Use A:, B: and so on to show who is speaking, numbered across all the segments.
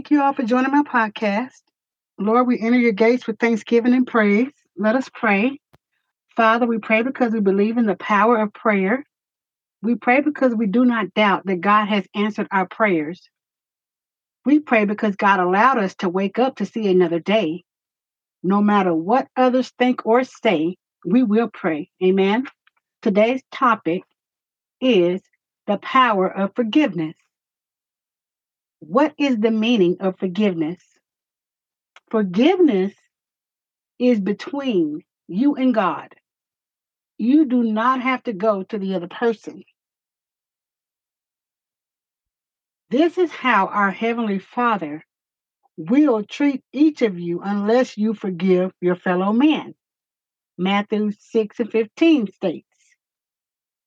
A: Thank you all for joining my podcast. Lord, we enter your gates with thanksgiving and praise. Let us pray. Father, we pray because we believe in the power of prayer. We pray because we do not doubt that God has answered our prayers. We pray because God allowed us to wake up to see another day. No matter what others think or say, we will pray. Amen. Today's topic is the power of forgiveness. What is the meaning of forgiveness? Forgiveness is between you and God. You do not have to go to the other person. This is how our Heavenly Father will treat each of you unless you forgive your fellow man. Matthew 6 and 15 states.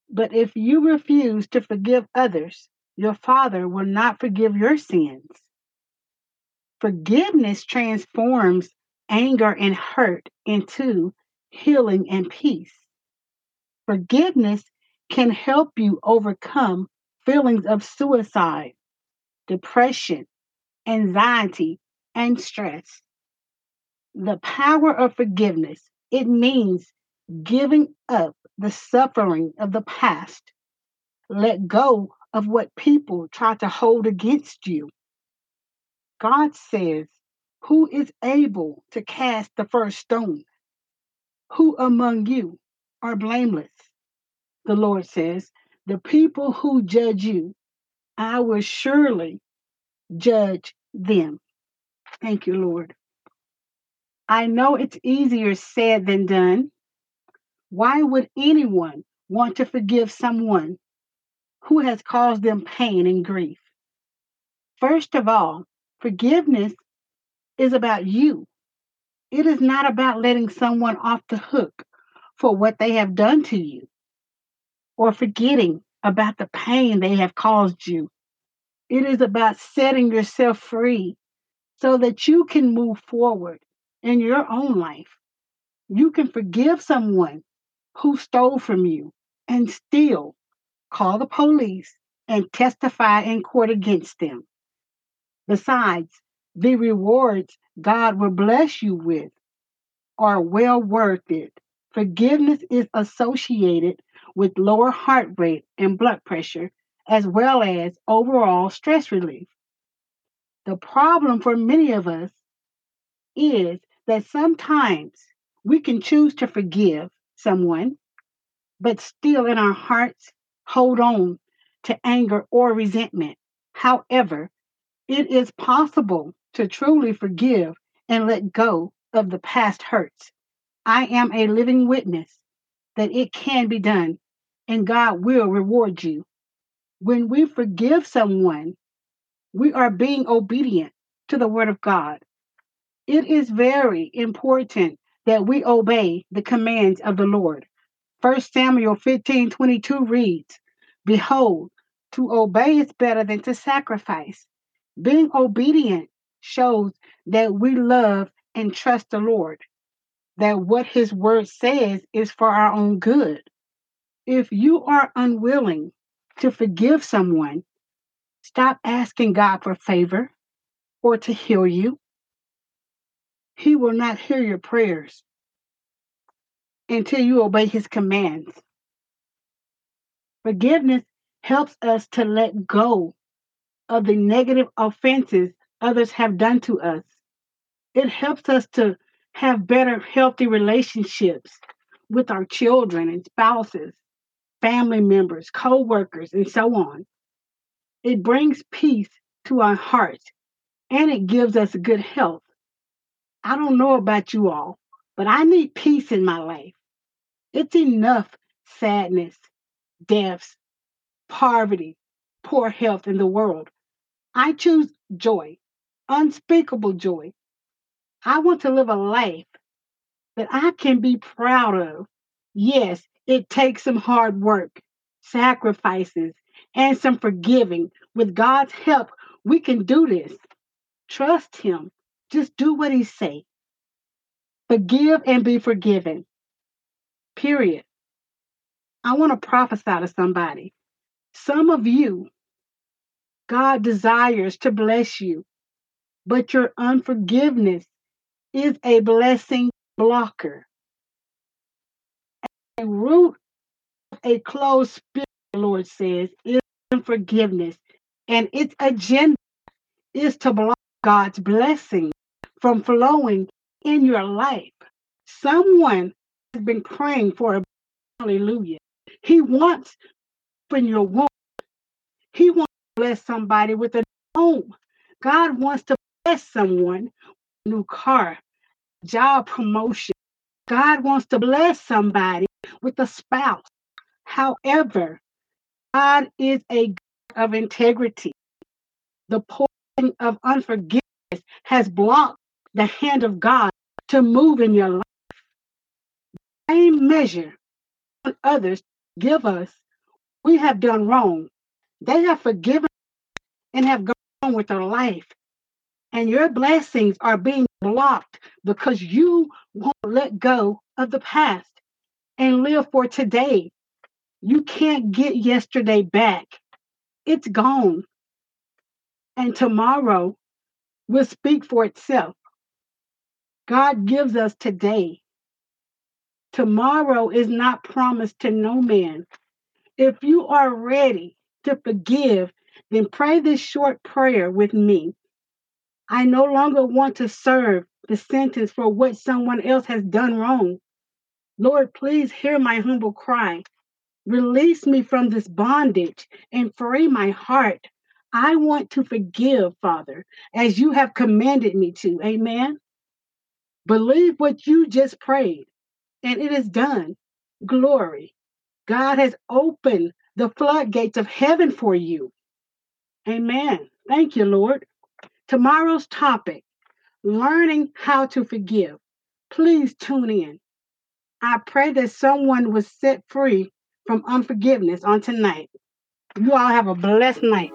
A: But if you refuse to forgive others, your Father will not forgive your sins. Forgiveness transforms anger and hurt into healing and peace. Forgiveness can help you overcome feelings of suicide, depression, anxiety, and stress. The power of forgiveness, it means giving up the suffering of the past. Let go of what people try to hold against you. God says, Who is able to cast the first stone? Who among you are blameless? The Lord says, The people who judge you, I will surely judge them. Thank you, Lord. I know it's easier said than done. Why would anyone want to forgive someone who has caused them pain and grief? First of all, forgiveness is about you. It is not about letting someone off the hook for what they have done to you or forgetting about the pain they have caused you. It is about setting yourself free so that you can move forward in your own life. You can forgive someone who stole from you and still call the police and testify in court against them. Besides, the rewards God will bless you with are well worth it. Forgiveness is associated with lower heart rate and blood pressure, as well as overall stress relief. The problem for many of us is that sometimes we can choose to forgive someone, but still in our hearts hold on to anger or resentment. However, it is possible to truly forgive and let go of the past hurts. I am a living witness that it can be done and God will reward you. When we forgive someone, we are being obedient to the word of God. It is very important that we obey the commands of the Lord. 1 Samuel 15 22 reads, Behold, to obey is better than to sacrifice. Being obedient shows that we love and trust the Lord, that what his word says is for our own good. If you are unwilling to forgive someone, stop asking God for favor or to heal you. He will not hear your prayers until you obey his commands. Forgiveness helps us to let go of the negative offenses others have done to us. It helps us to have better, healthy relationships with our children and spouses, family members, co workers, and so on. It brings peace to our hearts and it gives us good health. I don't know about you all, but I need peace in my life. It's enough sadness, deaths, poverty, poor health in the world. I choose joy, unspeakable joy. I want to live a life that I can be proud of. Yes, it takes some hard work, sacrifices, and some forgiving. With God's help, we can do this. Trust Him. Just do what He say. Forgive and be forgiven. Period. I want to prophesy to somebody. Some of you, God desires to bless you but your unforgiveness is a blessing blocker. A root of a closed spirit, the Lord says, is unforgiveness. And its agenda is to block God's blessing from flowing in your life. Someone has been praying for a hallelujah. He wants in your womb. He wants to bless somebody with a home. God wants to bless someone new car, job promotion. God wants to bless somebody with a spouse. However, God is a God of integrity. The portion of unforgiveness has blocked the hand of God to move in your life. The Same measure on others give us, we have done wrong. They have forgiven and have gone on with their life. And your blessings are being blocked because you won't let go of the past and live for today. You can't get yesterday back, it's gone. And tomorrow will speak for itself. God gives us today. Tomorrow is not promised to no man. If you are ready to forgive, then pray this short prayer with me. I no longer want to serve the sentence for what someone else has done wrong. Lord, please hear my humble cry. Release me from this bondage and free my heart. I want to forgive, Father, as you have commanded me to. Amen. Believe what you just prayed, and it is done. Glory. God has opened the floodgates of heaven for you. Amen. Thank you, Lord. Tomorrow's topic learning how to forgive. Please tune in. I pray that someone was set free from unforgiveness on tonight. You all have a blessed night.